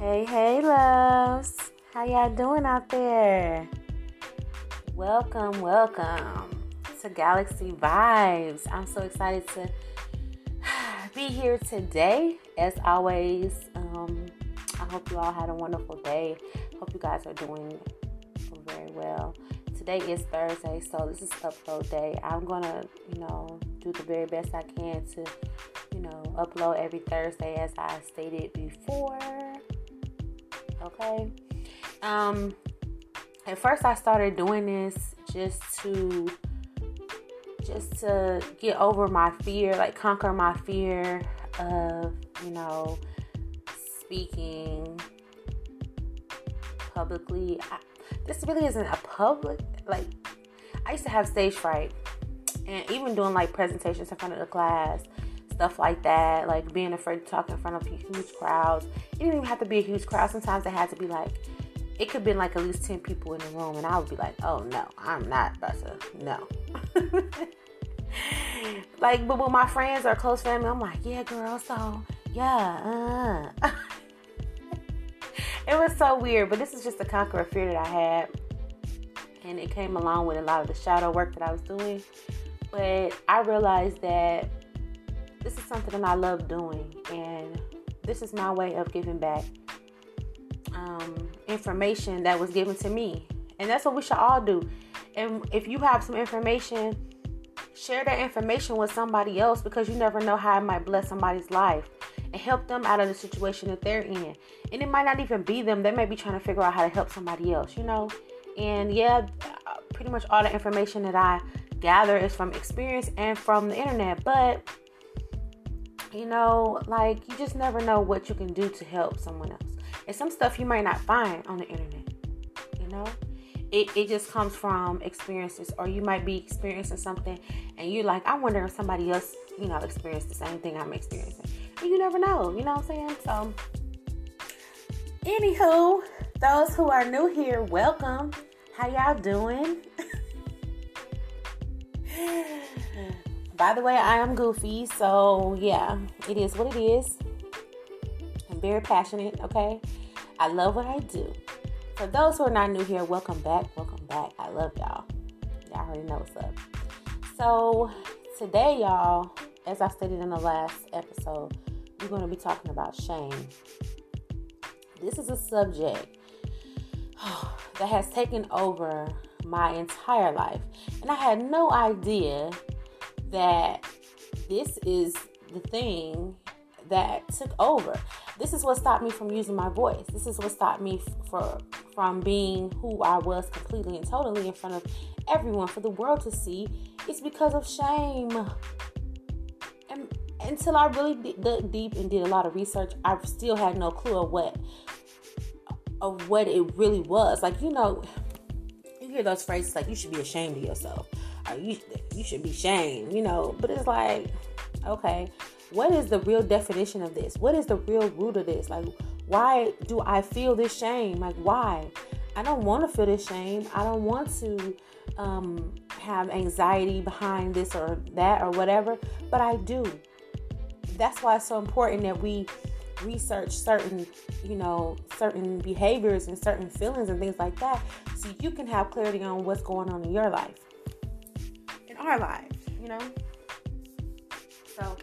Hey, hey, loves. How y'all doing out there? Welcome, welcome to Galaxy Vibes. I'm so excited to be here today. As always, um, I hope you all had a wonderful day. Hope you guys are doing very well. Today is Thursday, so this is upload day. I'm gonna, you know, do the very best I can to, you know, upload every Thursday as I stated before. Okay. Um at first I started doing this just to just to get over my fear, like conquer my fear of, you know, speaking publicly. I, this really isn't a public like I used to have stage fright and even doing like presentations in front of the class, stuff like that, like being afraid to talk in front of huge crowds. It didn't even have to be a huge crowd. Sometimes it had to be like it could have been like at least 10 people in the room and I would be like, oh no, I'm not about to no. like but with my friends or close family, I'm like, yeah girl, so yeah, uh. it was so weird, but this is just a conqueror fear that I had. And it came along with a lot of the shadow work that I was doing. But I realized that this is something that I love doing, and this is my way of giving back um, information that was given to me. And that's what we should all do. And if you have some information, share that information with somebody else because you never know how it might bless somebody's life and help them out of the situation that they're in. And it might not even be them, they may be trying to figure out how to help somebody else, you know? And yeah, pretty much all the information that I gather is from experience and from the internet, but you know, like you just never know what you can do to help someone else. And some stuff you might not find on the internet, you know? It, it just comes from experiences, or you might be experiencing something and you're like, I wonder if somebody else, you know, experienced the same thing I'm experiencing. And you never know, you know what I'm saying? So, anywho, those who are new here, welcome. How y'all doing? By the way, I am goofy, so yeah, it is what it is. I'm very passionate, okay? I love what I do. For those who are not new here, welcome back. Welcome back. I love y'all. Y'all already know what's up. So, today, y'all, as I stated in the last episode, we're going to be talking about shame. This is a subject that has taken over my entire life. And I had no idea that this is the thing that took over. This is what stopped me from using my voice. This is what stopped me for from being who I was completely and totally in front of everyone for the world to see. It's because of shame. And until I really dug deep and did a lot of research, I still had no clue of what of what it really was. Like you know, you hear those phrases like you should be ashamed of yourself you you should be shamed, you know. But it's like, okay, what is the real definition of this? What is the real root of this? Like, why do I feel this shame? Like, why? I don't want to feel this shame. I don't want to um, have anxiety behind this or that or whatever, but I do. That's why it's so important that we research certain, you know, certain behaviors and certain feelings and things like that so you can have clarity on what's going on in your life. Our lives, you know? So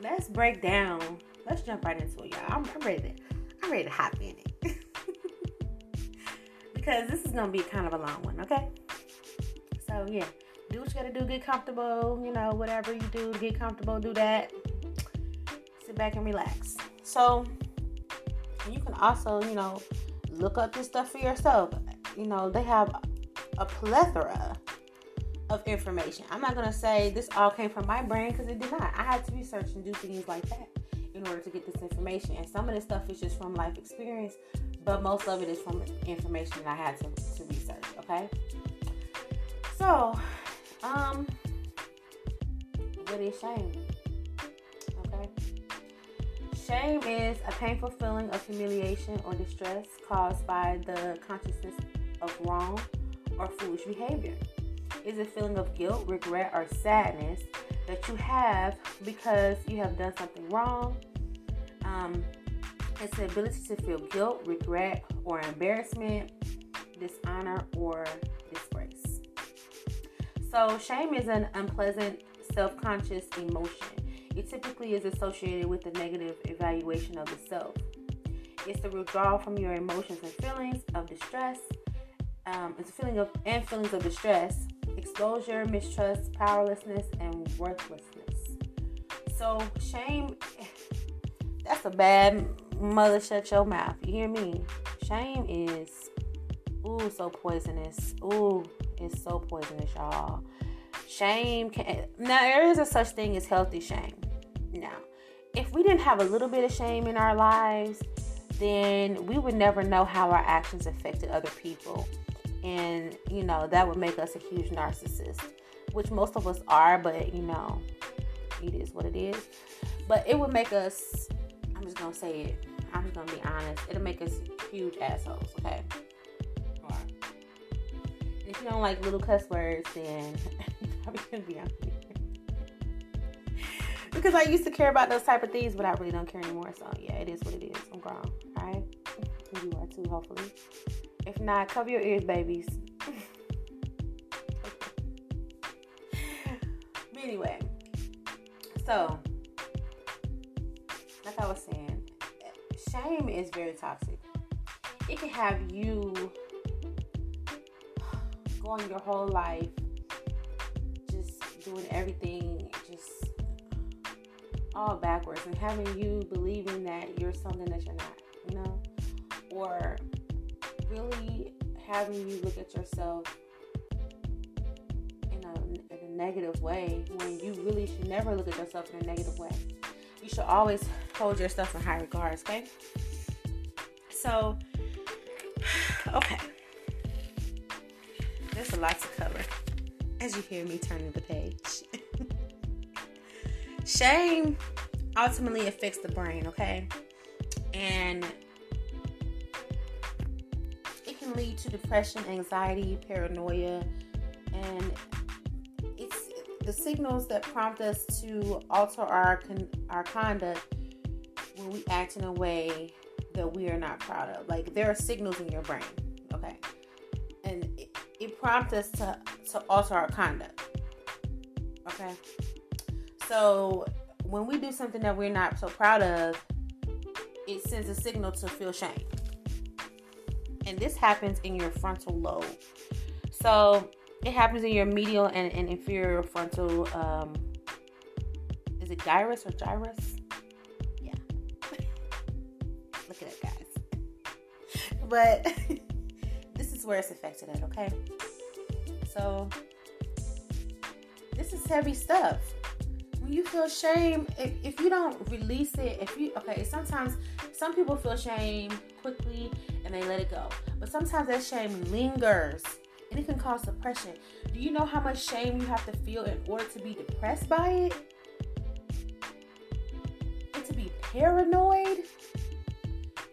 let's break down. Let's jump right into it, y'all. I'm, I'm ready to I'm ready to hop in it. because this is gonna be kind of a long one, okay? So yeah, do what you gotta do, get comfortable, you know, whatever you do to get comfortable, do that. Sit back and relax. So you can also, you know, look up this stuff for yourself. You know, they have a plethora of information. I'm not gonna say this all came from my brain because it did not. I had to research and do things like that in order to get this information. And some of this stuff is just from life experience, but most of it is from information that I had to, to research. Okay. So, um, what is shame? Okay. Shame is a painful feeling of humiliation or distress caused by the consciousness of wrong or foolish behavior. It's a feeling of guilt, regret, or sadness that you have because you have done something wrong. Um, It's the ability to feel guilt, regret, or embarrassment, dishonor, or disgrace. So, shame is an unpleasant, self conscious emotion. It typically is associated with the negative evaluation of the self. It's the withdrawal from your emotions and feelings of distress. Um, it's a feeling of and feelings of distress, exposure, mistrust, powerlessness, and worthlessness. So shame, that's a bad mother shut your mouth. You hear me? Shame is ooh so poisonous. Ooh, it's so poisonous, y'all. Shame can now there is a such thing as healthy shame. Now, if we didn't have a little bit of shame in our lives, then we would never know how our actions affected other people. And, you know, that would make us a huge narcissist, which most of us are, but, you know, it is what it is. But it would make us, I'm just to say it, I'm just to be honest, it'll make us huge assholes, okay? If you don't like little cuss words, then probably be on because I used to care about those type of things, but I really don't care anymore. So yeah, it is what it is. I'm grown. All right, you are too, hopefully. If not, cover your ears, babies. but anyway, so like I was saying, shame is very toxic. It can have you going your whole life just doing everything just all backwards and having you believing that you're something that you're not, you know? Or really having you look at yourself in a, in a negative way when you really should never look at yourself in a negative way. You should always hold yourself in high regards, okay? So, okay. There's a lot to cover as you hear me turning the page. Shame ultimately affects the brain, okay? And lead to depression, anxiety, paranoia, and it's the signals that prompt us to alter our con- our conduct when we act in a way that we are not proud of. Like there are signals in your brain, okay? And it, it prompts us to to alter our conduct. Okay? So when we do something that we're not so proud of, it sends a signal to feel shame. And this happens in your frontal lobe. So it happens in your medial and, and inferior frontal. Um, is it gyrus or gyrus? Yeah. Look at it, guys. but this is where it's affected at, okay? So this is heavy stuff when you feel shame, if, if you don't release it, if you okay, sometimes some people feel shame quickly and they let it go. But sometimes that shame lingers and it can cause depression. Do you know how much shame you have to feel in order to be depressed by it? And to be paranoid?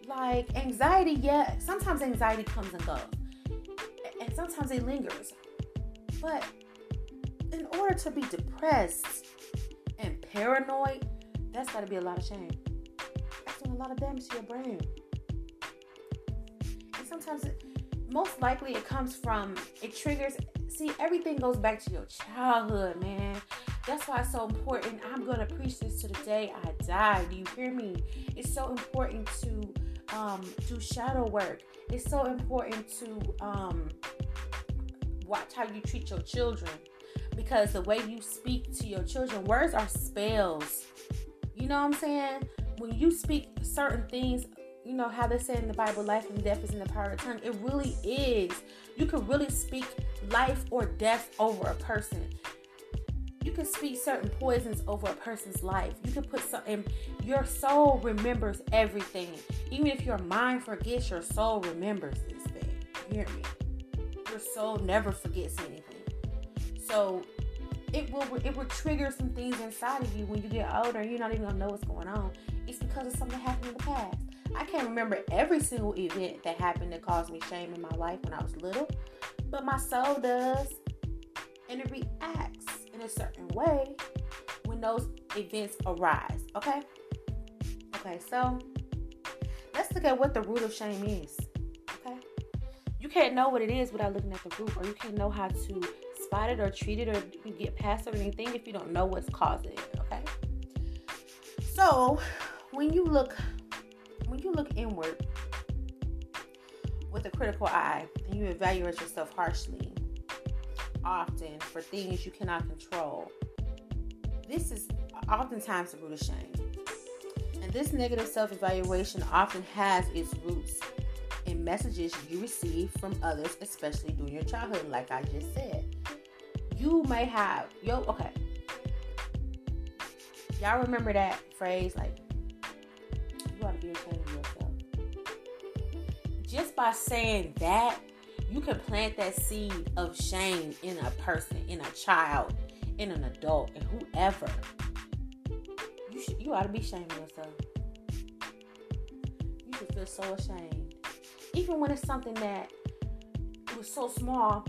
Like anxiety, yeah, sometimes anxiety comes and goes. And sometimes it lingers. But in order to be depressed, and paranoid, that's got to be a lot of shame. That's doing a lot of damage to your brain. Sometimes, it, most likely, it comes from, it triggers, see, everything goes back to your childhood, man. That's why it's so important. I'm to preach this to the day I die. Do you hear me? It's so important to um, do shadow work. It's so important to um, watch how you treat your children because the way you speak to your children, words are spells. You know what I'm saying? When you speak certain things, you know how they say in the Bible, life and death is in the power of the tongue. It really is. You can really speak life or death over a person. You can speak certain poisons over a person's life. You can put something, your soul remembers everything. Even if your mind forgets, your soul remembers this thing. hear me? Your soul never forgets anything. So it will it will trigger some things inside of you when you get older. You're not even gonna know what's going on. It's because of something that happened in the past. I can't remember every single event that happened that caused me shame in my life when I was little, but my soul does, and it reacts in a certain way when those events arise. Okay. Okay. So let's look at what the root of shame is. Okay? You can't know what it is without looking at the root, or you can't know how to spot it or treat it or get past it or anything if you don't know what's causing it. Okay? So when you look you look inward with a critical eye and you evaluate yourself harshly, often for things you cannot control, this is oftentimes the root of shame. And this negative self evaluation often has its roots in messages you receive from others, especially during your childhood, like I just said. You may have, yo, okay. Y'all remember that phrase, like, to be ashamed of yourself. Just by saying that, you can plant that seed of shame in a person, in a child, in an adult, and whoever You should, you ought to be ashamed of yourself. You should feel so ashamed. Even when it's something that was so small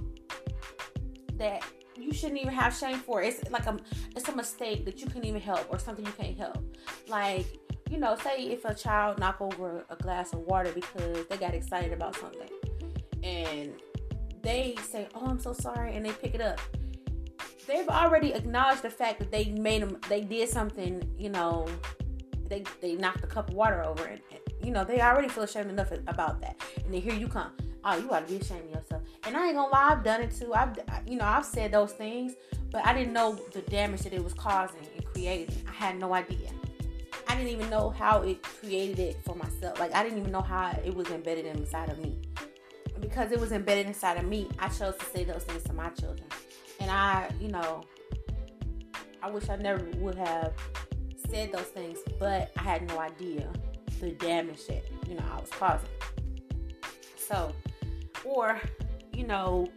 that you shouldn't even have shame for. It's like a it's a mistake that you can't even help or something you can't help. Like, you know, say if a child knock over a glass of water because they got excited about something and they say, "Oh, I'm so sorry," and they pick it up. They've already acknowledged the fact that they made them they did something you know they they knocked a cup of water over and, and you know they already feel ashamed enough about that. And then here you come. Oh you ought to be ashamed of yourself. And i ain't gonna lie i've done it too. I've you know i've said those things but i didn't know the damage that it was causing and creating. I had no idea i didn't even know how it created it for myself. Like i didn't even know how it was embedded inside of me. Because it was embedded inside of me i chose to say those things to my children. And I, you know, I wish I never would have said those things, but I had no idea the damage that, you know, I was causing. So, or, you know,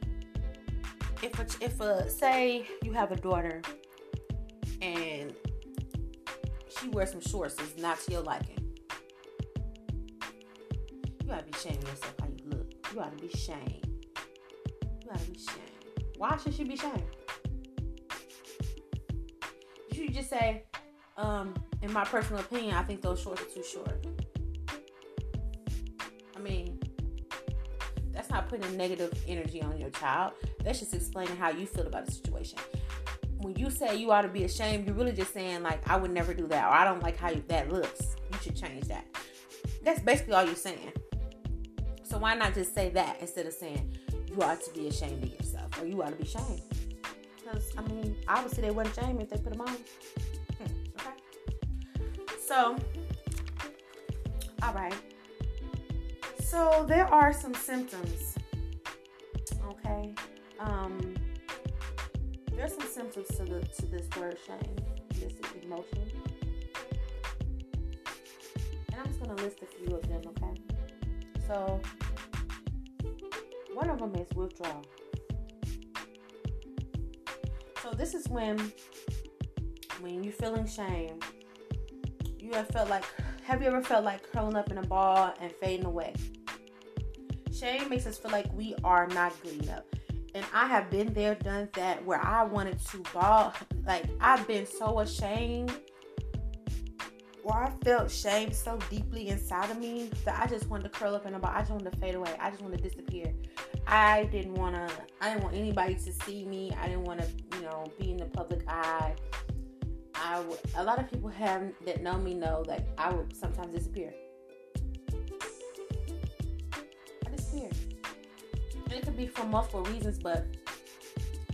if a, if a, say you have a daughter and she wears some shorts that's not to your liking, you gotta be of yourself how you look. You gotta be ashamed. You gotta be ashamed. Why should she be shamed? You should just say, um, in my personal opinion, I think those shorts are too short. I mean, that's not putting negative energy on your child. That's just explaining how you feel about the situation. When you say you ought to be ashamed, you're really just saying like I would never do that, or I don't like how that looks. You should change that. That's basically all you're saying. So why not just say that instead of saying you ought to be ashamed of yourself or you ought to be shamed. Because, I mean, obviously they wouldn't shame if they put them on. Hmm, okay. So, all right. So there are some symptoms. Okay. Um, there's some symptoms to the to this word shame, this emotion. And I'm just gonna list a few of them, okay? So one of them is withdrawal. So this is when when you're feeling shame, you have felt like have you ever felt like curling up in a ball and fading away? Shame makes us feel like we are not good enough. And I have been there, done that, where I wanted to ball. Like, I've been so ashamed where I felt shame so deeply inside of me that I just wanted to curl up in a ball. I just wanted to fade away. I just wanted to disappear. I didn't want to. I didn't want anybody to see me. I didn't want to, you know, be in the public eye. I w- a lot of people have that know me know that I would sometimes disappear. It could be for multiple reasons, but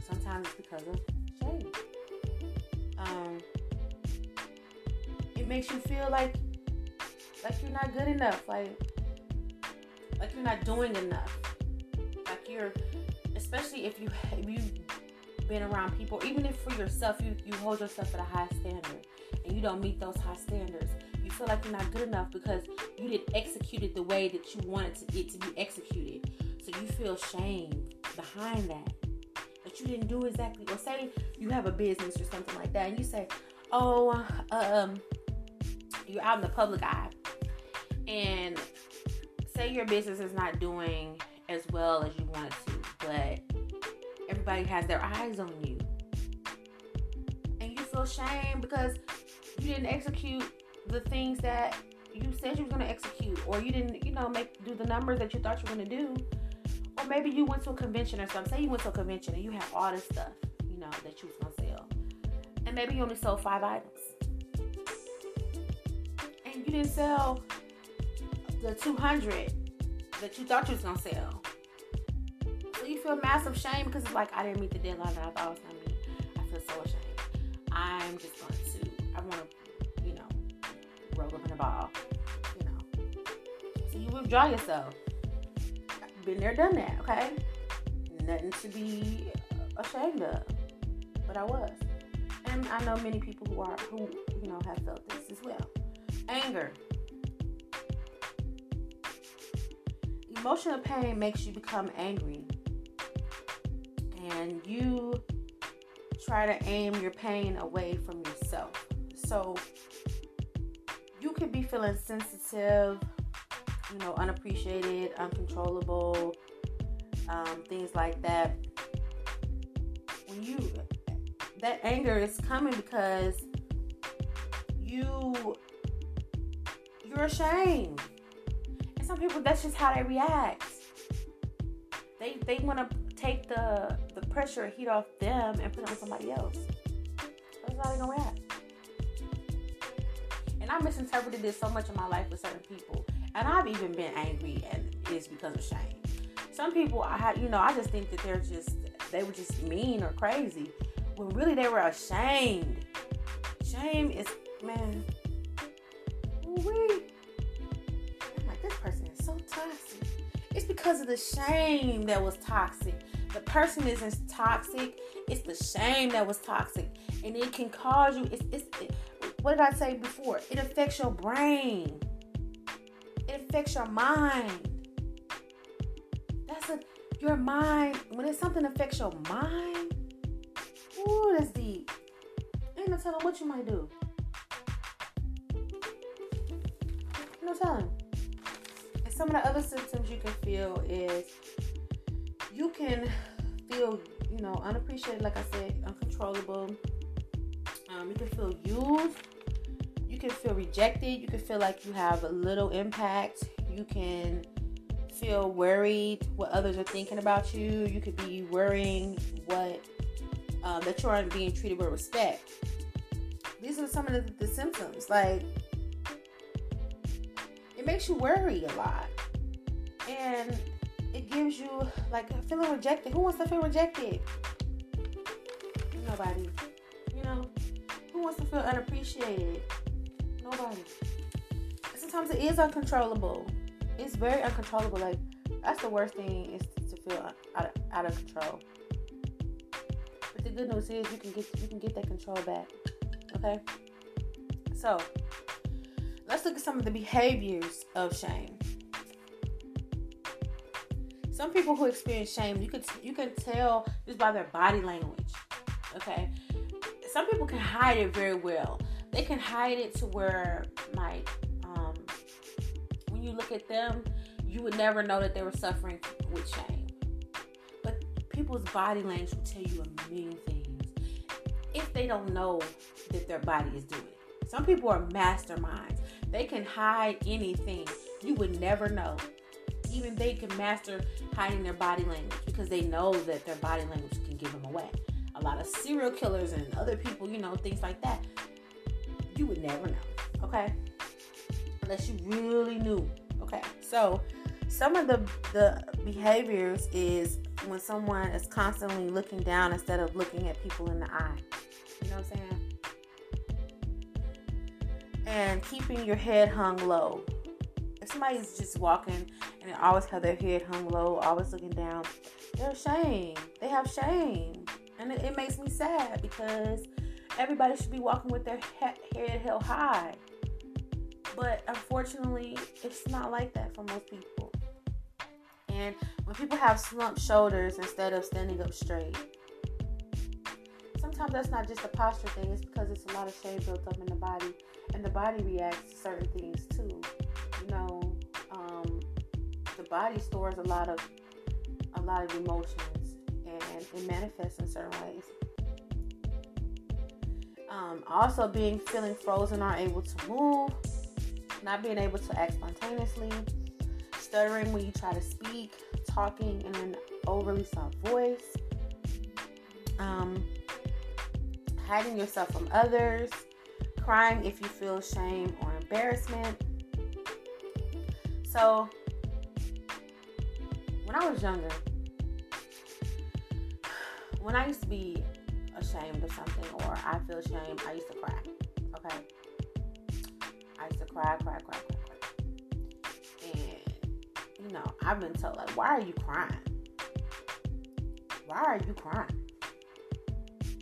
sometimes it's because of shame. Um, it makes you feel like like you're not good enough, like like you're not doing enough like you're especially if you if you've been around people even if for yourself you you hold yourself at a high standard and you don't meet those high standards you feel like you're not good enough because you didn't execute it the way that you wanted to, it to be executed so you feel shame behind that. That you didn't do exactly or say you have a business or something like that and you say oh um you're out in the public eye. And say your business is not doing as well as you want it to, but everybody has their eyes on you. And you feel shame because you didn't execute the things that you said you were gonna execute, or you didn't, you know, make do the numbers that you thought you were gonna do, or maybe you went to a convention or something. Say you went to a convention and you have all this stuff, you know, that you was gonna sell, and maybe you only sold five items, and you didn't sell the two hundred that you thought you was gonna sell. So you feel massive shame because it's like I didn't meet the deadline that I thought I was gonna meet. I feel so ashamed. I'm just going to. I want to, you know, roll up in a ball. You know. So you withdraw yourself. Been there, done that. Okay. Nothing to be ashamed of. But I was, and I know many people who are who you know have felt this as well. Anger. Emotional pain makes you become angry and you try to aim your pain away from yourself. So you could be feeling sensitive, you know, unappreciated, uncontrollable, um, things like that. When you that anger is coming because you you're ashamed. And some people that's just how they react. They they want to take the the pressure heat off them and put it on somebody else. That's how they gonna react. And I misinterpreted this so much in my life with certain people, and I've even been angry, and it's because of shame. Some people, I you know, I just think that they're just they were just mean or crazy, when really they were ashamed. Shame is, man, we. I'm like, this person is so toxic. It's because of the shame that was toxic the person isn't toxic. It's the shame that was toxic, and it can cause you. It's, it's it, what did I say before? It affects your brain. It affects your mind. That's a your mind. When it's something affects your mind, ooh, that's deep. Ain't no telling what you might do. No telling. And some of the other symptoms you can feel is you can feel, you know, unappreciated, like I said, uncontrollable. Um, you can feel used. Can feel rejected. You can feel like you have a little impact. You can feel worried what others are thinking about you. You could be worrying what um, that you aren't being treated with respect. These are some of the, the symptoms. Like it makes you worry a lot, and it gives you like feeling rejected. Who wants to feel rejected? Nobody. You know, who wants to feel unappreciated? Nobody. Sometimes it is uncontrollable. It's very uncontrollable. Like that's the worst thing is to feel out of, out of control. But the good news is you can get you can get that control back. Okay. So let's look at some of the behaviors of shame some people who experience shame, you could you can tell just by their body language. Okay, some people can hide it very well. They can hide it to where like um, when you look at them, you would never know that they were suffering with shame. But people's body language will tell you a million things if they don't know that their body is doing it. Some people are masterminds. They can hide anything. You would never know even they can master hiding their body language because they know that their body language can give them away. A lot of serial killers and other people, you know, things like that, you would never know, okay? Unless you really knew, okay? So, some of the the behaviors is when someone is constantly looking down instead of looking at people in the eye. You know what I'm saying? And keeping your head hung low. If somebody's just walking and they always have their head hung low, always looking down. They're ashamed. They have shame. And it, it makes me sad because everybody should be walking with their he- head held high. But unfortunately, it's not like that for most people. And when people have slumped shoulders instead of standing up straight, sometimes that's not just a posture thing, it's because it's a lot of shame built up in the body, and the body reacts to certain things too. You know, um, the body stores a lot of a lot of emotions and it manifests in certain ways. Um, also, being feeling frozen, are able to move, not being able to act spontaneously, stuttering when you try to speak, talking in an overly soft voice, um, hiding yourself from others, crying if you feel shame or embarrassment. So, when I was younger, when I used to be ashamed of something or I feel shame, I used to cry. Okay? I used to cry, cry, cry, cry, cry. And, you know, I've been told, like, why are you crying? Why are you crying?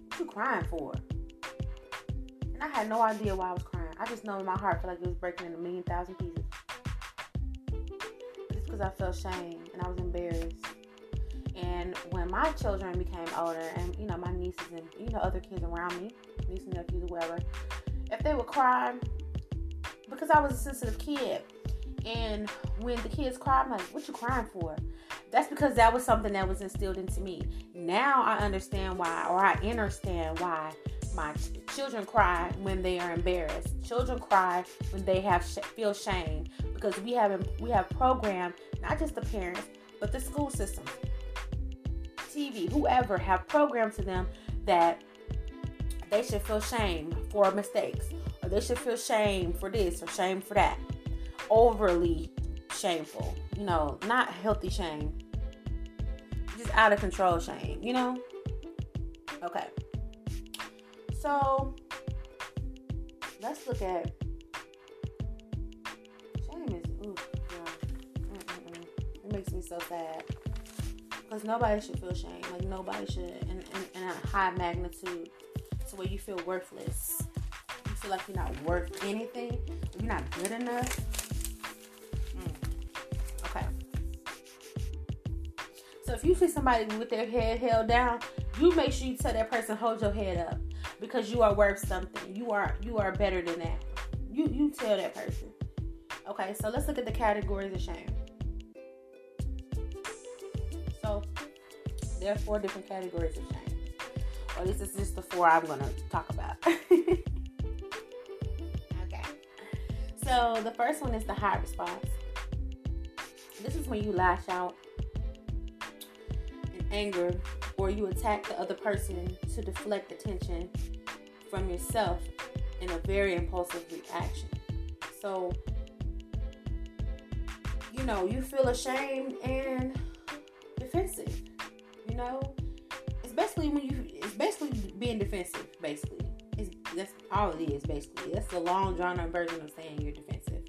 What you crying for? And I had no idea why I was crying. I just know in my heart felt like it was breaking in a million thousand pieces. Just because I felt shame and I was embarrassed. And when my children became older, and you know my nieces and you know other kids around me, nieces and nephews, whoever, if they would cry, because I was a sensitive kid, and when the kids cry, I'm like, "What you crying for?" That's because that was something that was instilled into me. Now I understand why, or I understand why my children cry when they are embarrassed. Children cry when they have sh- feel shame because we have we have programmed not just the parents but the school system, TV, whoever have programmed to them that they should feel shame for mistakes or they should feel shame for this or shame for that. Overly shameful, you know, not healthy shame, just out of control shame, you know. Okay. So let's look at shame is ooh, yeah. It makes me so sad because nobody should feel shame. Like nobody should, in, in, in, a high magnitude, to where you feel worthless. You feel like you're not worth anything. You're not good enough. Mm. Okay. So if you see somebody with their head held down, you make sure you tell that person hold your head up because you are worth something. You are you are better than that. You you tell that person. Okay, so let's look at the categories of shame. There are four different categories of shame. Or this is just the four I'm gonna talk about. okay. So the first one is the high response. This is when you lash out in anger or you attack the other person to deflect attention from yourself in a very impulsive reaction. So, you know, you feel ashamed and defensive. Know, it's basically when you, it's basically being defensive. Basically, it's that's all it is. Basically, that's the long drawn out version of saying you're defensive.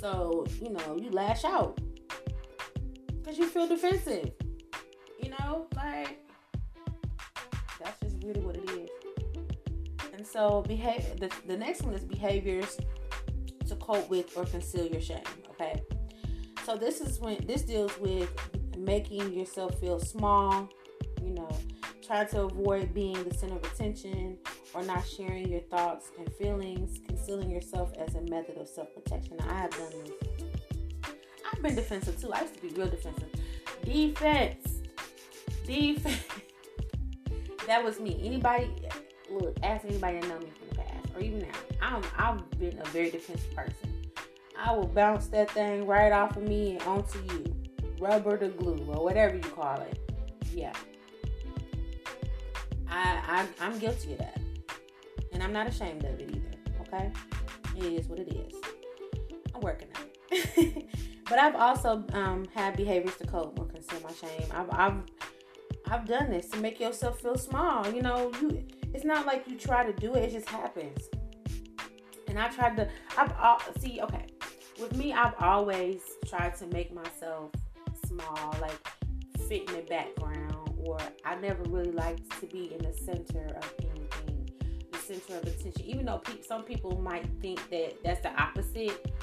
So, you know, you lash out because you feel defensive. You know, like that's just really what it is. And so, behave. The, the next one is behaviors to cope with or conceal your shame. Okay. So this is when this deals with making yourself feel small. You know, trying to avoid being the center of attention or not sharing your thoughts and feelings, concealing yourself as a method of self-protection. I have done this. I've been defensive too. I used to be real defensive. Defense. Defense. that was me. Anybody look, ask anybody that know me from the past or even now. I'm I've been a very defensive person. I will bounce that thing right off of me and onto you. Rubber to glue or whatever you call it. Yeah. I, I I'm guilty of that. And I'm not ashamed of it either. Okay? It is what it is. I'm working on it. but I've also um, had behaviors to cope or conceal my shame. I've, I've I've done this to make yourself feel small. You know, you it's not like you try to do it, it just happens. And I tried to I've uh, see, okay. With me, I've always tried to make myself small, like fit in the background, or I never really liked to be in the center of anything, the center of attention. Even though pe- some people might think that that's the opposite,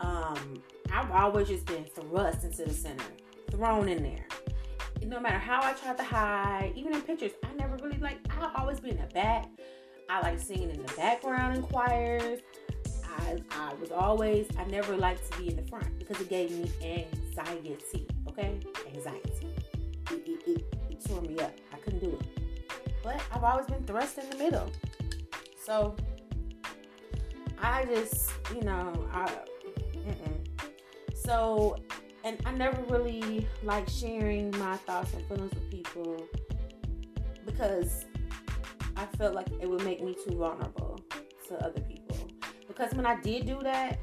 um, I've always just been thrust into the center, thrown in there no matter how I tried to hide, even in pictures, I never really like. I always be in the back. I like singing in the background in choirs. I, I was always, I never liked to be in the front because it gave me anxiety. Okay, anxiety. It tore me up. I couldn't do it. But I've always been thrust in the middle. So I just, you know, I Mm-mm. So, and I never really like sharing my thoughts and feelings with people because I felt like it would make me too vulnerable to other people. Because when I did do that,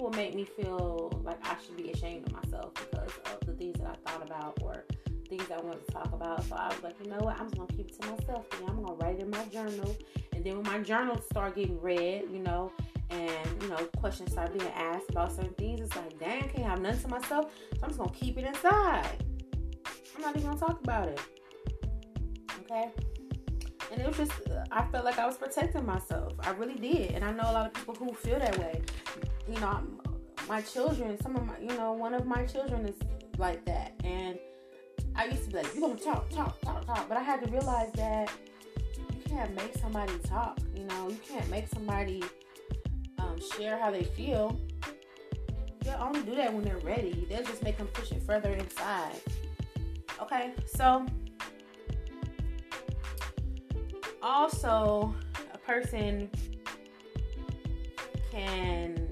people make me feel like I should be ashamed of myself because of the things that I thought about or things I wanted to talk about. So I was like, you know what? I'm just gonna keep it to myself. And I'm gonna write it in my journal. And then when my journal start getting read, you know, and you know, questions start being asked about certain things, it's like, dang, I can't have nothing to myself. So I'm just gonna keep it inside. I'm not even gonna talk about it. Okay. And it was just, I felt like I was protecting myself. I really did. And I know a lot of people who feel that way. You know, my children, some of my, you know, one of my children is like that. And I used to be like, you're going to talk, talk, talk, talk. But I had to realize that you can't make somebody talk. You know, you can't make somebody um, share how they feel. You'll only do that when they're ready. They'll just make them push it further inside. Okay, so also a person can,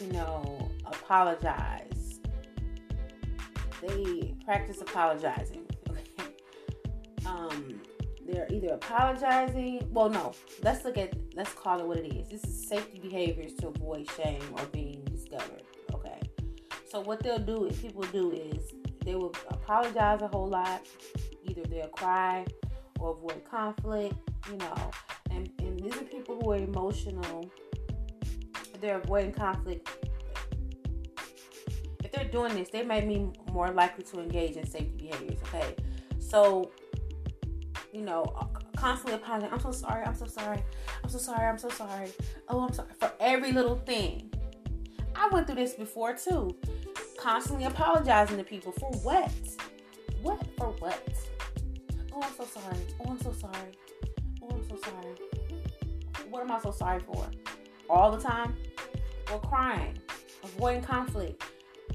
you know, apologize. They practice apologizing. Okay. Um, they're either apologizing. Well, no. Let's look at. Let's call it what it is. This is safety behaviors to avoid shame or being discovered. Okay. So what they'll do, if people do, is they will apologize a whole lot. Either they'll cry or avoid conflict you know, and, and these are people who are emotional. They're avoiding conflict. If they're doing this, they may be more likely to engage in safety behaviors. Okay, so you know, uh, constantly apologizing. I'm so sorry. I'm so sorry. I'm so sorry. I'm so sorry. Oh, I'm sorry for every little thing. I went through this before too. Constantly apologizing to people for what? What for what? Oh, I'm so sorry. Oh, I'm so sorry Oh, I'm so sorry. What am I so sorry for? All the time? Or crying, avoiding conflict.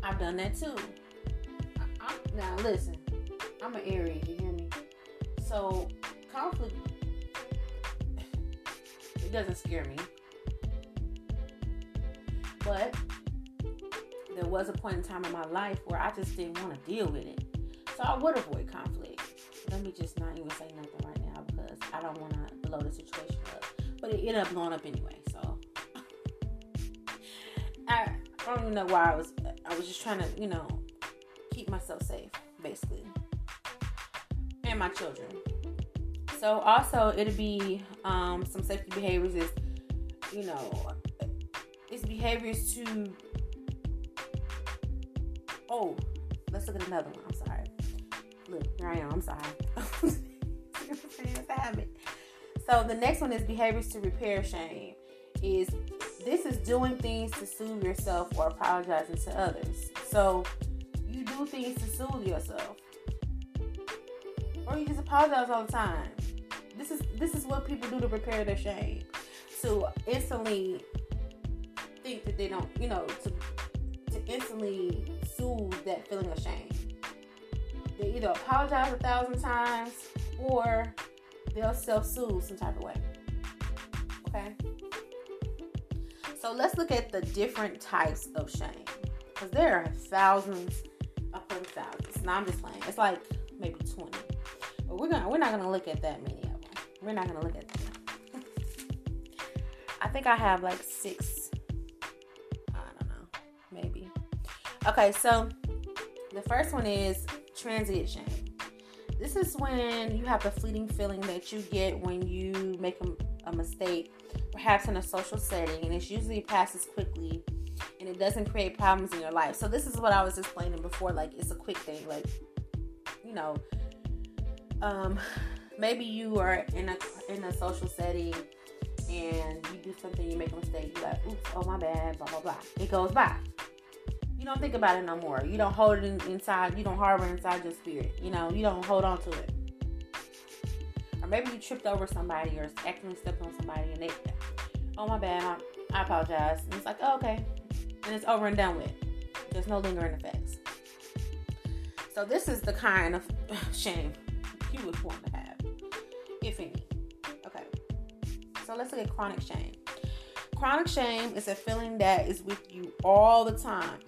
I've done that too. I, now listen, I'm an Aries, you hear me? So conflict, it doesn't scare me. But there was a point in time in my life where I just didn't want to deal with it. So I would avoid conflict. Let me just not even say nothing right now because I don't want to blow the situation up. But it ended up blowing up anyway. I, don't even know why I was. I was just trying to, you know, keep myself safe, basically, and my children. So also it'll be um, some safety behaviors is, you know, it's behaviors to. Oh, let's look at another one. I'm sorry. Look, here I am. I'm sorry. So the next one is behaviors to repair shame. Is this is doing things to soothe yourself or apologizing to others. So you do things to soothe yourself. Or you just apologize all the time. This is this is what people do to repair their shame. To instantly think that they don't, you know, to to instantly soothe that feeling of shame. They either apologize a thousand times or they'll self-soothe some type of way. Okay. So let's look at the different types of shame. Because there are thousands upon thousands. Now I'm just playing. It's like maybe 20. But we're gonna we're not gonna look at that many of them. We're not gonna look at them. I think I have like six. I don't know. Maybe. Okay, so the first one is transient shame. This is when you have the fleeting feeling that you get when you make a, a mistake, perhaps in a social setting, and it usually passes quickly and it doesn't create problems in your life. So this is what I was explaining before. Like it's a quick thing. Like you know, um, maybe you are in a in a social setting and you do something, you make a mistake. You're like, oops, oh my bad, blah blah blah. It goes by you don't think about it no more. You don't hold it in, inside. You don't harbor inside your spirit. You know, you don't hold on to it. Or maybe you tripped over somebody or accidentally stepped on somebody and they, oh my bad, I, apologize. And it's like, oh, okay, and it's over and done with. There's no lingering effects. So this is the kind of shame you would want to have, if any. Okay. So let's look at chronic shame. Chronic shame is a feeling that is with you all the time,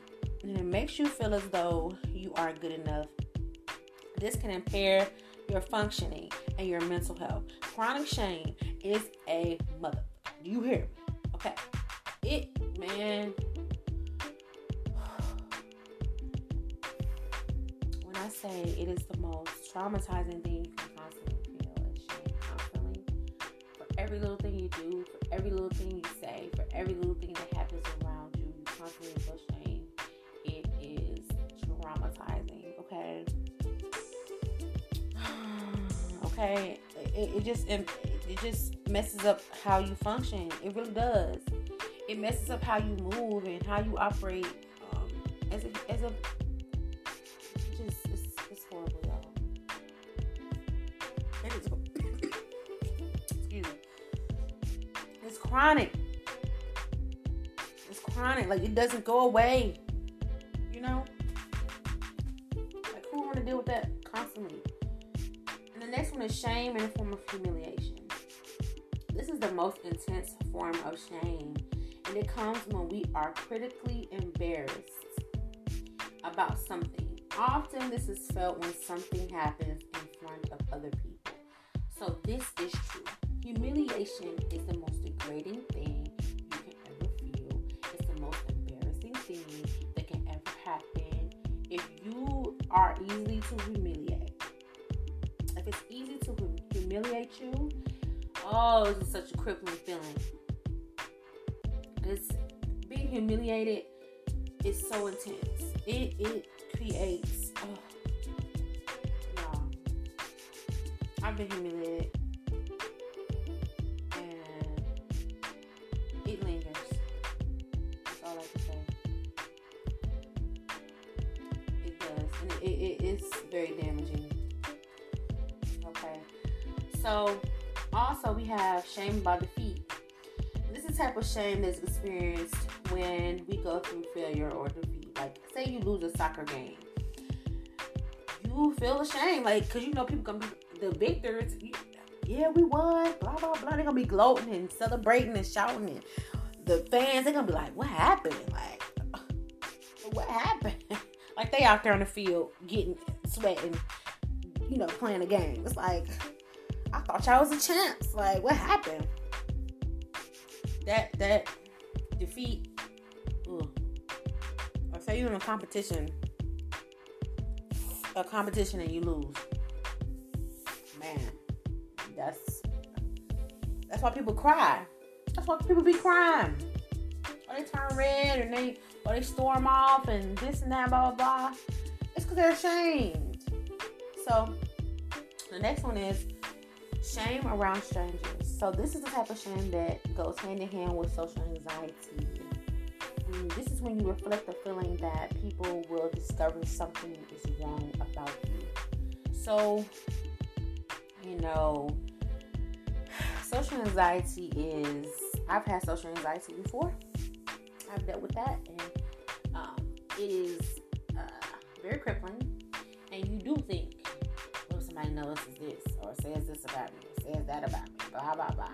and it makes you feel as though you aren't good enough. This can impair your functioning and your mental health. Chronic shame is a mother. Do you hear? me? Okay. It, man. When I say it is the most traumatizing thing you can possibly feel shame constantly. For every little thing you do, for every little thing you say, for every little thing that happens around you, you constantly feel shame. It is traumatizing, okay? Okay? It, it just it, it just messes up how you function. It really does. It messes up how you move and how you operate um, as a as a just it's, it's horrible, y'all. It is excuse me. It's chronic. It's chronic. Like it doesn't go away. You know? Like who wanna deal with that constantly? Next one is shame in the form of humiliation. This is the most intense form of shame, and it comes when we are critically embarrassed about something. Often, this is felt when something happens in front of other people. So, this is true. Humiliation is the most degrading thing you can ever feel, it's the most embarrassing thing that can ever happen. If you are easily to humiliate, it's easy to humiliate you, Oh, this is such a crippling feeling. This being humiliated is so intense. It it creates. Oh, no. I've been humiliated, and it so also, we have shame about defeat. This is type of shame that's experienced when we go through failure or defeat. Like, say you lose a soccer game, you feel ashamed, like, because you know people gonna be the victors. Yeah, we won. Blah blah blah. They're gonna be gloating and celebrating and shouting, and the fans they're gonna be like, "What happened? Like, what happened?" like they out there on the field getting sweating, you know, playing a game. It's like I thought y'all was a champs. Like, what happened? That that defeat. Ugh. Or say you're in a competition, a competition and you lose. Man, that's that's why people cry. That's why people be crying. Or they turn red and they or they storm off and this and that, blah blah blah. It's because they're ashamed. So the next one is Shame around strangers. So this is the type of shame that goes hand in hand with social anxiety. And this is when you reflect the feeling that people will discover something is wrong about you. So, you know, social anxiety is, I've had social anxiety before. I've dealt with that, and um, it is uh, very crippling. And you do think what somebody notices this or says this about me, says that about me, blah blah blah.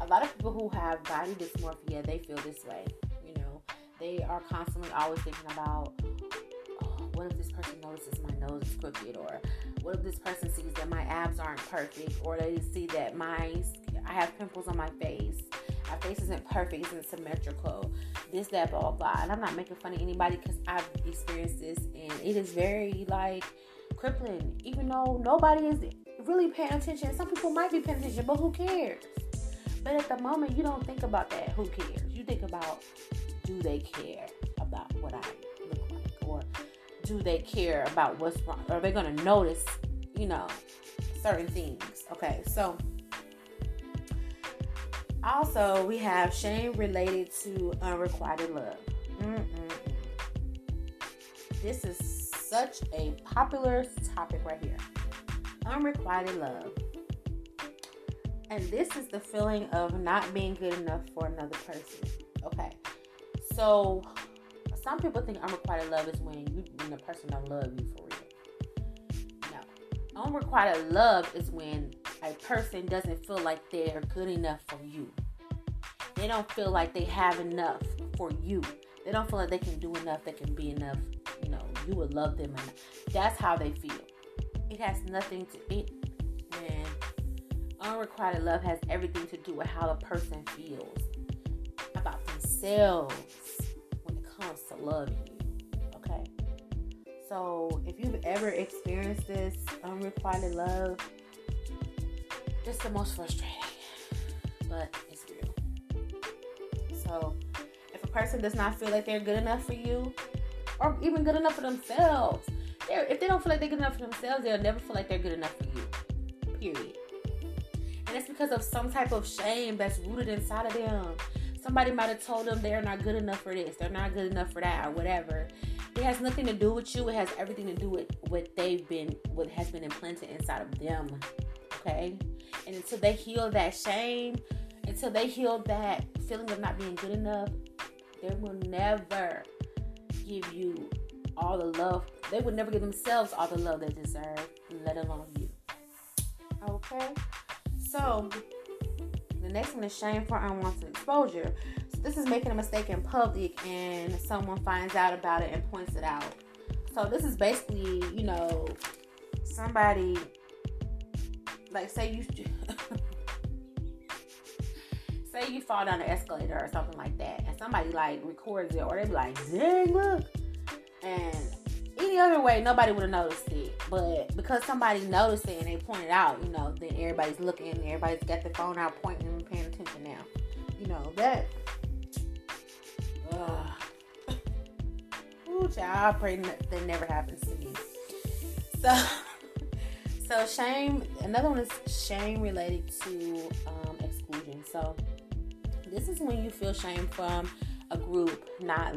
A lot of people who have body dysmorphia, they feel this way. You know, they are constantly always thinking about, oh, what if this person notices my nose is crooked, or what if this person sees that my abs aren't perfect, or they see that my I have pimples on my face. My face isn't perfect, isn't symmetrical. This, that, blah, blah, blah. And I'm not making fun of anybody because I've experienced this, and it is very like crippling, even though nobody is really paying attention. Some people might be paying attention, but who cares? But at the moment, you don't think about that. Who cares? You think about do they care about what I look like? Or do they care about what's wrong? Are they going to notice, you know, certain things? Okay, so also we have shame related to unrequited love. Mm-mm. This is such a popular topic right here unrequited love. And this is the feeling of not being good enough for another person. Okay. So some people think unrequited love is when you when the person don't love you for real. No. Unrequited love is when a person doesn't feel like they're good enough for you. they don't feel like they have enough for you. They don't feel like they can do enough, they can be enough. You know, you would love them, and that's how they feel. It has nothing to it. Unrequited love has everything to do with how a person feels about themselves when it comes to loving you. Okay. So if you've ever experienced this unrequited love, it's the most frustrating, but it's real. So if a person does not feel like they're good enough for you, or even good enough for themselves, they're, if they don't feel like they're good enough for themselves, they'll never feel like they're good enough for you. Period. And it's because of some type of shame that's rooted inside of them. Somebody might have told them they're not good enough for this, they're not good enough for that, or whatever. It has nothing to do with you. It has everything to do with what they've been, what has been implanted inside of them. Okay? And until they heal that shame, until they heal that feeling of not being good enough, they will never give you all the love. They would never give themselves all the love they deserve, let alone you. Okay? So, the next one is shame for unwanted exposure. So this is making a mistake in public and someone finds out about it and points it out. So, this is basically, you know, somebody like say you say you fall down the escalator or something like that, and somebody like records it, or they be like, "Dang, look!" And any other way, nobody would have noticed it. But because somebody noticed it and they pointed out, you know, then everybody's looking, everybody's got their phone out, pointing and paying attention now. You know that. Uh, ooh, child, I pray that never happens to me. So. So shame. Another one is shame related to um, exclusion. So this is when you feel shame from a group not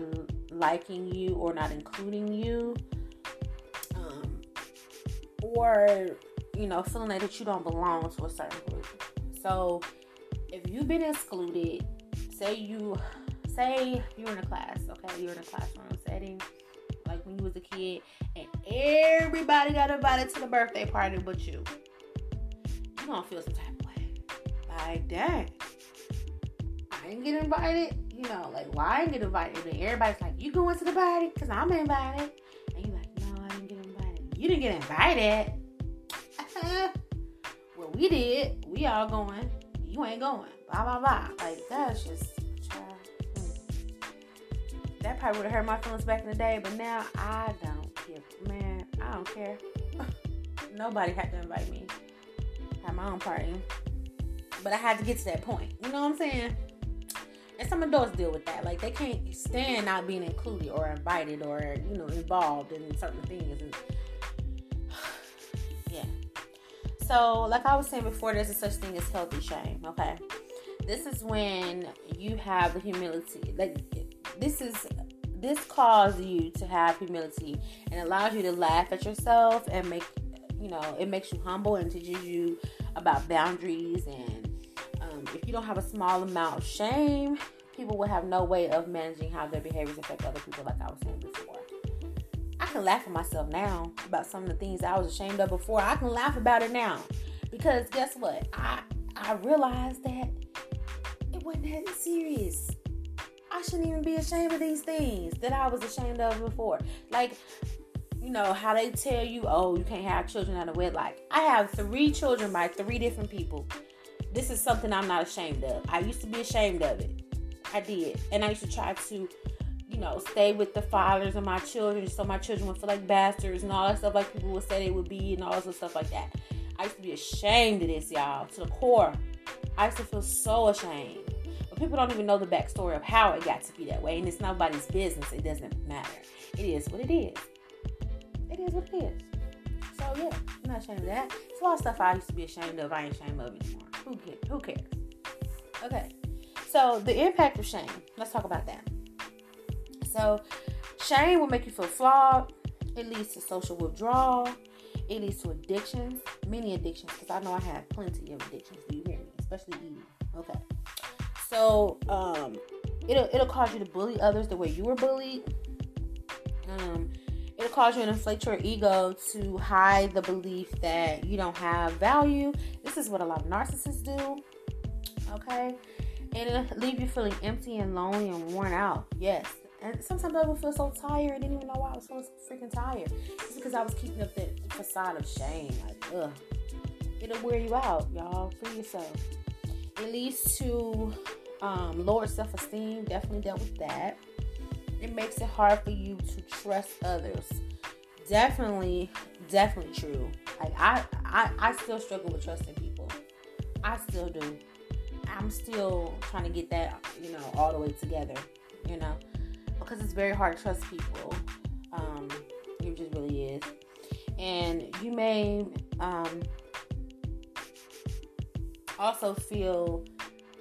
liking you or not including you, um, or you know feeling like that you don't belong to a certain group. So if you've been excluded, say you say you're in a class, okay, you're in a classroom setting, like when you was a kid, and everybody got invited to the birthday party but you. You gonna feel some type of way. Like, dang, I didn't get invited. You know, like, why I didn't get invited? And everybody's like, you going to the party? Because I'm invited. And you're like, no, I didn't get invited. You didn't get invited. well, we did. We all going. You ain't going. Blah, blah, blah. Like, that's just that probably would have hurt my feelings back in the day, but now I don't give. Man, I don't care. Nobody had to invite me. Had my own party, but I had to get to that point. You know what I'm saying? And some adults deal with that. Like they can't stand not being included or invited or you know involved in certain things. And yeah. So, like I was saying before, there's a such thing as healthy shame. Okay, this is when you have the humility, like this is this calls you to have humility and allows you to laugh at yourself and make you know it makes you humble and teaches you about boundaries and if you don't have a small amount of shame people will have no way of managing how their behaviors affect other people like i was saying before i can laugh at myself now about some of the things i was ashamed of before i can laugh about it now because guess what i i realized that it wasn't that serious I shouldn't even be ashamed of these things that I was ashamed of before. Like, you know, how they tell you, oh, you can't have children out of wedlock. I have three children by three different people. This is something I'm not ashamed of. I used to be ashamed of it. I did. And I used to try to, you know, stay with the fathers of my children so my children would feel like bastards and all that stuff like people would say they would be and all this stuff like that. I used to be ashamed of this, y'all, to the core. I used to feel so ashamed. But people don't even know the backstory of how it got to be that way. And it's nobody's business. It doesn't matter. It is what it is. It is what it is. So yeah, I'm not ashamed of that. It's a lot of stuff I used to be ashamed of. I ain't ashamed of anymore. Who? Who cares? Okay. So the impact of shame. Let's talk about that. So shame will make you feel flawed. It leads to social withdrawal. It leads to addictions, many addictions, because I know I have plenty of addictions. Do you hear me? Especially eating. Okay. So um, it'll it'll cause you to bully others the way you were bullied. Um, it'll cause you to inflate your ego to hide the belief that you don't have value. This is what a lot of narcissists do. Okay, and it'll leave you feeling empty and lonely and worn out. Yes. And sometimes I would feel so tired. I didn't even know why I was so freaking tired. It's because I was keeping up that facade of shame. Like, ugh. It'll wear you out, y'all. Free yourself. It leads to um, lower self esteem. Definitely dealt with that. It makes it hard for you to trust others. Definitely, definitely true. Like I, I, I still struggle with trusting people. I still do. I'm still trying to get that, you know, all the way together, you know, because it's very hard to trust people. Um, it just really is. And you may um, also feel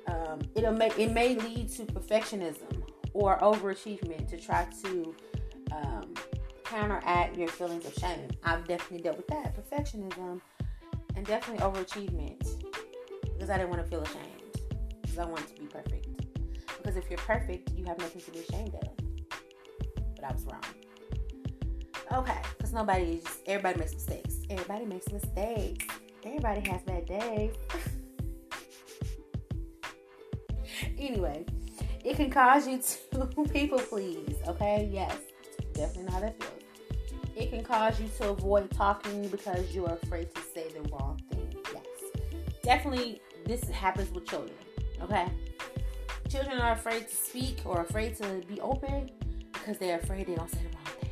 um, it'll make it may lead to perfectionism or overachievement to try to um, counteract your feelings of shame. I've definitely dealt with that perfectionism and definitely overachievement because I didn't want to feel ashamed because I wanted to be perfect. Because if you're perfect, you have nothing to be ashamed of. But I was wrong. Okay, because nobody, everybody makes mistakes. Everybody makes mistakes. Everybody has bad days. anyway, it can cause you to people please. Okay, yes, definitely not that feels. It can cause you to avoid talking because you're afraid to say the wrong thing. Yes, definitely. This happens with children. Okay, children are afraid to speak or afraid to be open because they're afraid they don't say the wrong thing.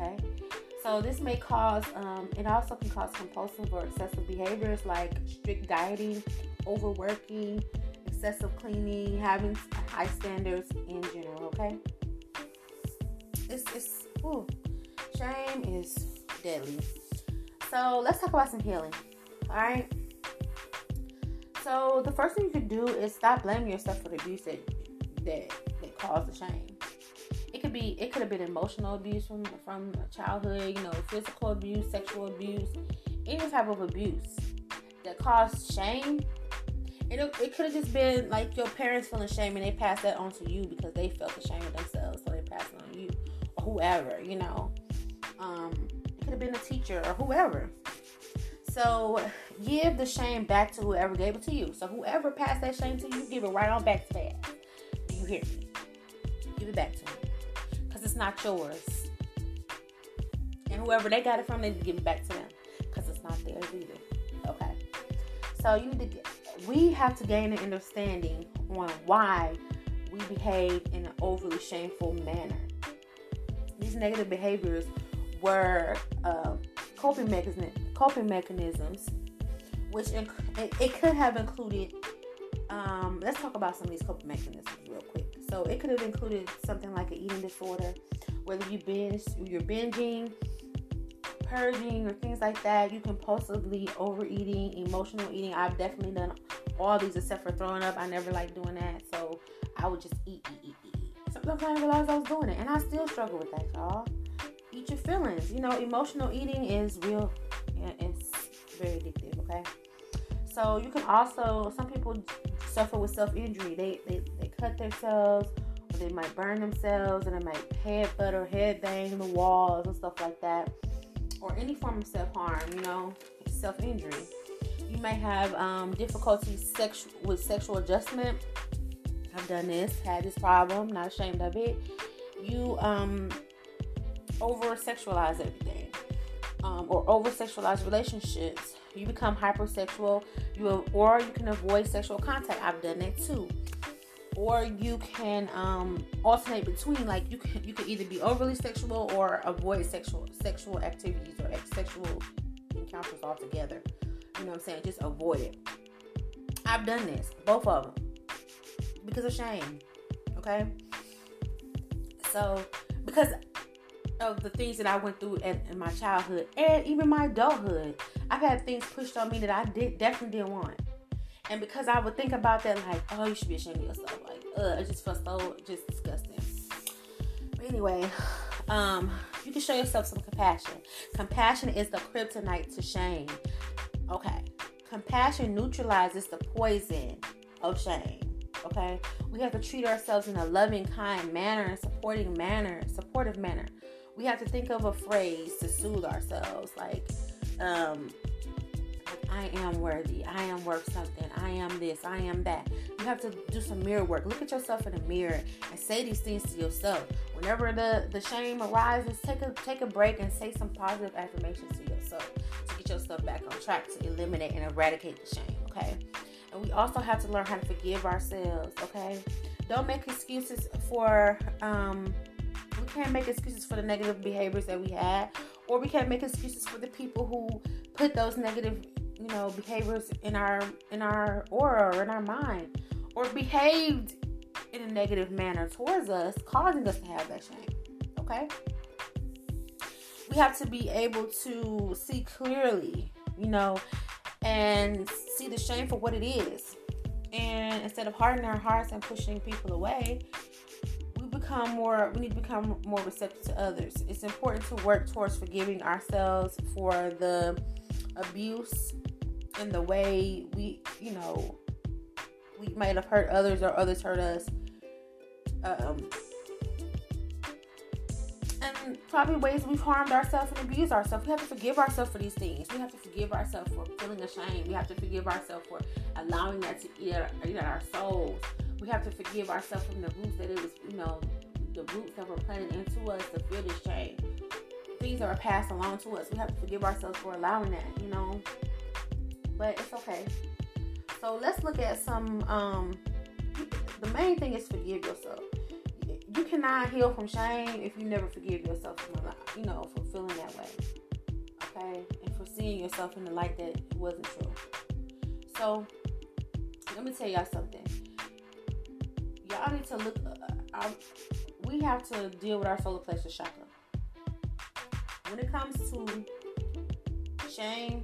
Okay. So this may cause, um, it also can cause compulsive or excessive behaviors like strict dieting, overworking, excessive cleaning, having high standards in general. Okay, it's it's ooh, shame is deadly. So let's talk about some healing. All right. So the first thing you can do is stop blaming yourself for the abuse that that, that caused the shame. It could be it could have been emotional abuse from from childhood, you know, physical abuse, sexual abuse, any type of abuse that caused shame it, it could have just been like your parents feeling shame and they passed that on to you because they felt ashamed of themselves, so they passed it on you or whoever, you know. Um, it could have been a teacher or whoever. So give the shame back to whoever gave it to you. So whoever passed that shame to you, give it right on back to that. Do you hear me? Give it back to them because it's not yours. And whoever they got it from, they give it back to them because it's not theirs either. Okay. So you need to get we have to gain an understanding on why we behave in an overly shameful manner. These negative behaviors were uh, coping, mechanism, coping mechanisms, which inc- it, could have included. Um, let's talk about some of these coping mechanisms real quick. So it could have included something like an eating disorder, whether you binge, you're binging, purging or things like that. You compulsively overeating, emotional eating. I've definitely done all these except for throwing up. I never liked doing that. So I would just eat, eat, eat, eat. Sometimes I didn't realize I was doing it. And I still struggle with that, y'all. Eat your feelings. You know, emotional eating is real it's very addictive, okay? So you can also some people suffer with self-injury. They they, they cut themselves they might burn themselves and they might headbutt or headbang the walls and stuff like that or any form of self harm, you know, self injury. You may have um, difficulties sex- with sexual adjustment. I've done this, had this problem, not ashamed of it. You um, over sexualize everything, um, or over sexualize relationships. You become hypersexual. You or you can avoid sexual contact. I've done that too or you can um, alternate between like you can you can either be overly sexual or avoid sexual sexual activities or sexual encounters altogether. You know what I'm saying? Just avoid it. I've done this, both of them, because of shame. Okay, so because of the things that I went through in, in my childhood and even my adulthood, I've had things pushed on me that I did definitely didn't want. And because I would think about that, like, oh, you should be ashamed of yourself. Like, ugh, it just felt so just disgusting. But anyway, um, you can show yourself some compassion. Compassion is the kryptonite to shame. Okay. Compassion neutralizes the poison of shame. Okay. We have to treat ourselves in a loving, kind manner and supporting manner, supportive manner. We have to think of a phrase to soothe ourselves, like, um, I am worthy. I am worth something. I am this. I am that. You have to do some mirror work. Look at yourself in the mirror and say these things to yourself. Whenever the, the shame arises, take a take a break and say some positive affirmations to yourself to get yourself back on track to eliminate and eradicate the shame. Okay. And we also have to learn how to forgive ourselves. Okay. Don't make excuses for um we can't make excuses for the negative behaviors that we had or we can't make excuses for the people who put those negative you know behaviors in our in our aura or in our mind or behaved in a negative manner towards us causing us to have that shame okay? We have to be able to see clearly you know and see the shame for what it is. And instead of hardening our hearts and pushing people away we become more we need to become more receptive to others. It's important to work towards forgiving ourselves for the abuse and the way we, you know, we might have hurt others or others hurt us. Um, and probably ways we've harmed ourselves and abused ourselves. We have to forgive ourselves for these things. We have to forgive ourselves for feeling ashamed. We have to forgive ourselves for allowing that to eat at, eat at our souls. We have to forgive ourselves from the roots that it was, you know, the roots that were planted into us to feel this shame that are passed along to us. We have to forgive ourselves for allowing that, you know. But it's okay. So let's look at some. Um, the main thing is forgive yourself. You cannot heal from shame if you never forgive yourself from, you know, for feeling that way. Okay, and for seeing yourself in the light that it wasn't true. So let me tell y'all something. Y'all need to look. Uh, uh we have to deal with our solar plexus chakra when it comes to shame,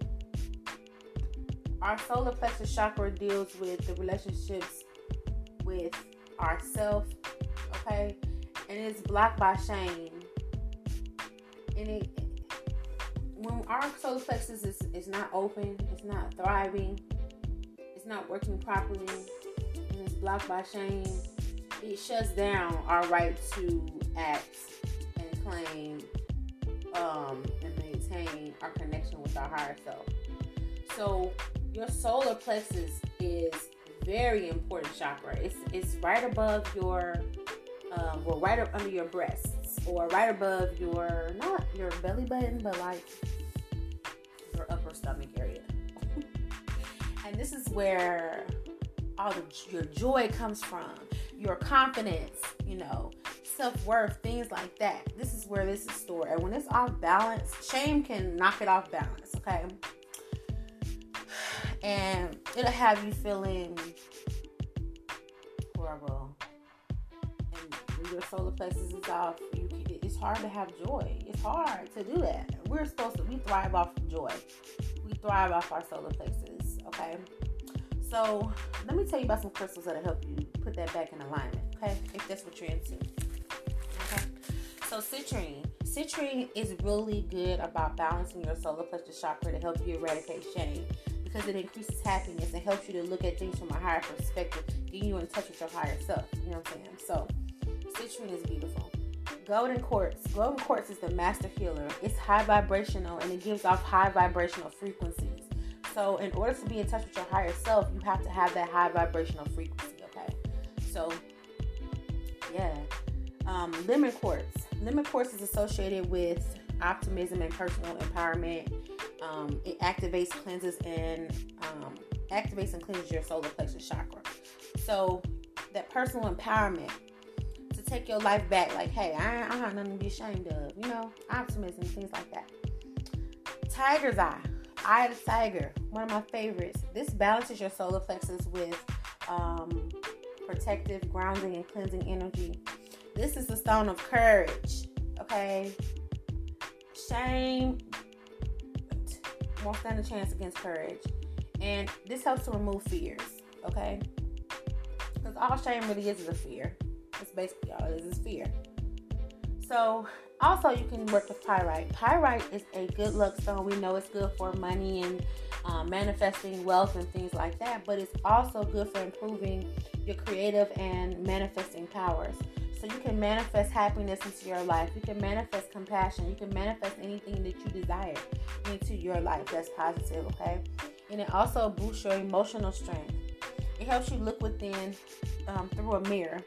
our solar plexus chakra deals with the relationships with ourself, okay? And it's blocked by shame. And it when our solar plexus is, is not open, it's not thriving, it's not working properly, and it's blocked by shame, it shuts down our right to act and claim um, and maintain our connection with our higher self. So your solar plexus is very important chakra. It's it's right above your um, well right under your breasts or right above your not your belly button but like your upper stomach area. and this is where all the, your joy comes from, your confidence, you know, self worth, things like that. This is where this is stored. And when it's off balance, shame can knock it off balance, okay? And it'll have you feeling horrible. And your solar plexus is off, you it's hard to have joy. It's hard to do that. We're supposed to, we thrive off joy. We thrive off our solar plexus, okay? So let me tell you about some crystals that'll help you put that back in alignment, okay? If that's what you're into. So citrine. Citrine is really good about balancing your solar plexus chakra to help you eradicate shame because it increases happiness and helps you to look at things from a higher perspective, getting you in touch with your higher self. You know what I'm saying? So citrine is beautiful. Golden quartz. Golden quartz is the master healer. It's high vibrational and it gives off high vibrational frequencies. So in order to be in touch with your higher self, you have to have that high vibrational frequency. Okay. So yeah. Um, lemon quartz Lemon Quartz is associated with optimism and personal empowerment. Um, it activates, cleanses, and um, activates and cleanses your solar plexus chakra. So that personal empowerment to take your life back, like, hey, I, I have nothing to be ashamed of, you know, optimism, things like that. Tiger's Eye, Eye of the Tiger, one of my favorites. This balances your solar plexus with um, protective, grounding, and cleansing energy this is the stone of courage. Okay. Shame won't stand a chance against courage. And this helps to remove fears. Okay. Because all shame really is is a fear. It's basically all it is is fear. So also you can work with pyrite. Pyrite is a good luck stone. We know it's good for money and um, manifesting wealth and things like that, but it's also good for improving your creative and manifesting powers. So you can manifest happiness into your life. You can manifest compassion. You can manifest anything that you desire into your life that's positive, okay? and it also boosts your emotional strength. It helps you look within um, through a mirror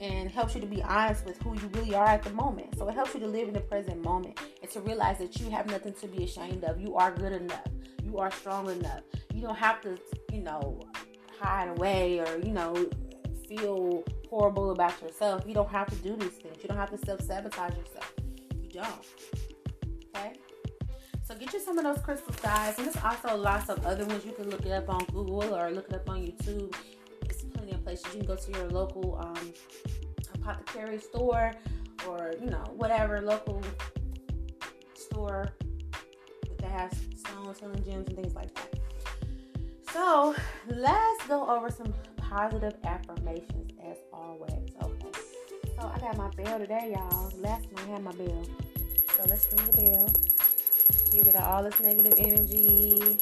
and helps you to be honest with who you really are at the moment. So it helps you to live in the present moment and to realize that you have nothing to be ashamed of. You are good enough. You are strong enough. You don't have to, you know, hide away or, you know, feel horrible about yourself. You don't have to do these things. You don't have to self sabotage yourself. You don't. Okay? So get you some of those crystals, guys. And there's also lots of other ones. You can look it up on Google or look it up on YouTube. It's plenty of places. You can go to your local um, apothecary store or, you know, whatever local store that has stones, healing gems, and things like that. So let's go over some positive affirmations as always. Okay. So I got my bell today, y'all. Last night I had my bell. So let's ring the bell. Rid of all this negative energy.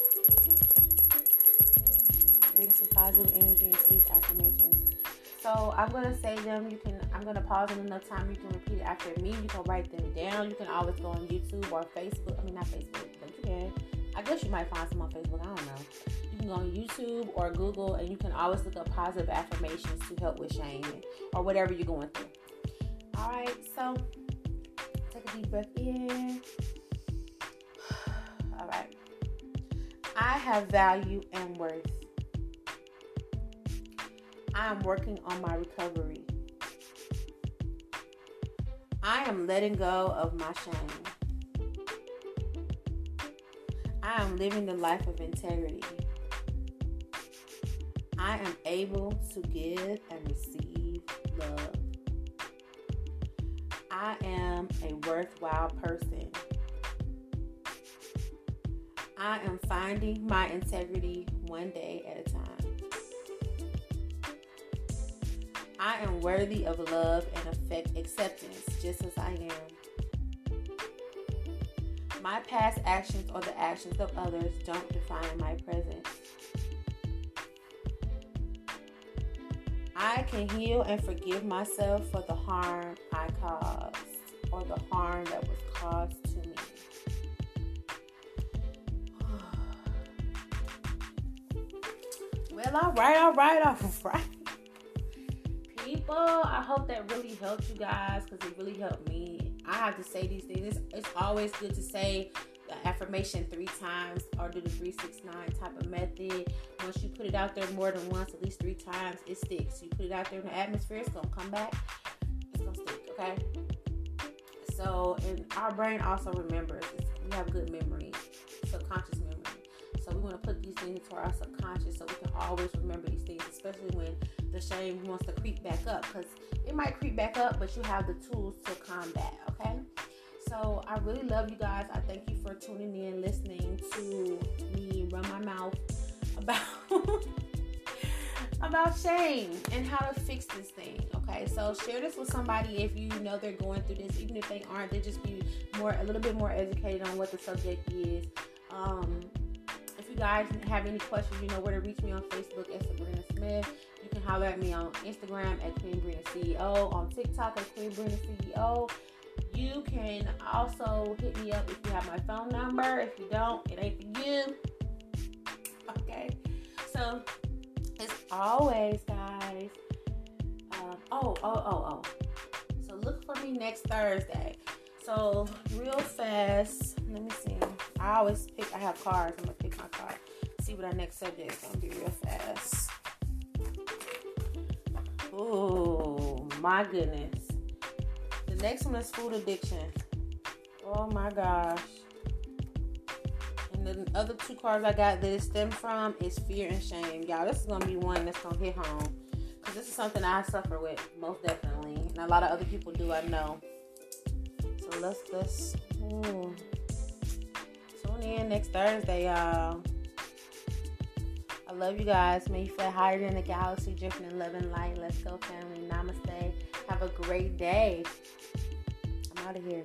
Bring some positive energy into these affirmations. So I'm gonna say them. You can. I'm gonna pause them enough time. You can repeat it after me. You can write them down. You can always go on YouTube or Facebook. I mean, not Facebook, but you can. I guess you might find some on Facebook. I don't know. You can go on YouTube or Google, and you can always look up positive affirmations to help with shame or whatever you're going through. All right. So take a deep breath in. All right. I have value and worth. I am working on my recovery. I am letting go of my shame. I am living the life of integrity. I am able to give and receive love. I am a worthwhile person. I am finding my integrity one day at a time. I am worthy of love and affect acceptance just as I am. My past actions or the actions of others don't define my present. I can heal and forgive myself for the harm I caused or the harm that was caused to me. well, all right, all right, all right people. I hope that really helped you guys because it really helped me. I have to say these things. It's, it's always good to say the affirmation three times or do the 369 type of method. Once you put it out there more than once, at least three times, it sticks. You put it out there in the atmosphere, it's gonna come back. It's gonna stick, okay? So, and our brain also remembers. We have good memory, subconscious memory. So we want to put these things into our subconscious so we can always remember these things, especially when the shame wants to creep back up because it might creep back up, but you have the tools to combat. Okay. So I really love you guys. I thank you for tuning in, listening to me run my mouth about about shame and how to fix this thing. Okay, so share this with somebody if you know they're going through this, even if they aren't, they just be more a little bit more educated on what the subject is. Um, if you guys have any questions, you know where to reach me on Facebook at Sabrina Smith. You can holler at me on Instagram at Queen Brina CEO, on TikTok at Queen Brina CEO. You can also hit me up if you have my phone number. If you don't, it ain't for you. Okay. So, as always, guys. Um, oh, oh, oh, oh. So, look for me next Thursday. So, real fast, let me see. I always pick, I have cards. I'm to pick my card. See what our next subject is to be real fast. Oh my goodness. The next one is food addiction. Oh my gosh. And the other two cards I got that it stem from is fear and shame. Y'all, this is gonna be one that's gonna hit home. Cause this is something I suffer with, most definitely. And a lot of other people do, I know. So let's let's ooh. tune in next Thursday, y'all. Love you guys. May you feel higher than the galaxy, drifting in love and light. Let's go, family. Namaste. Have a great day. I'm out of here.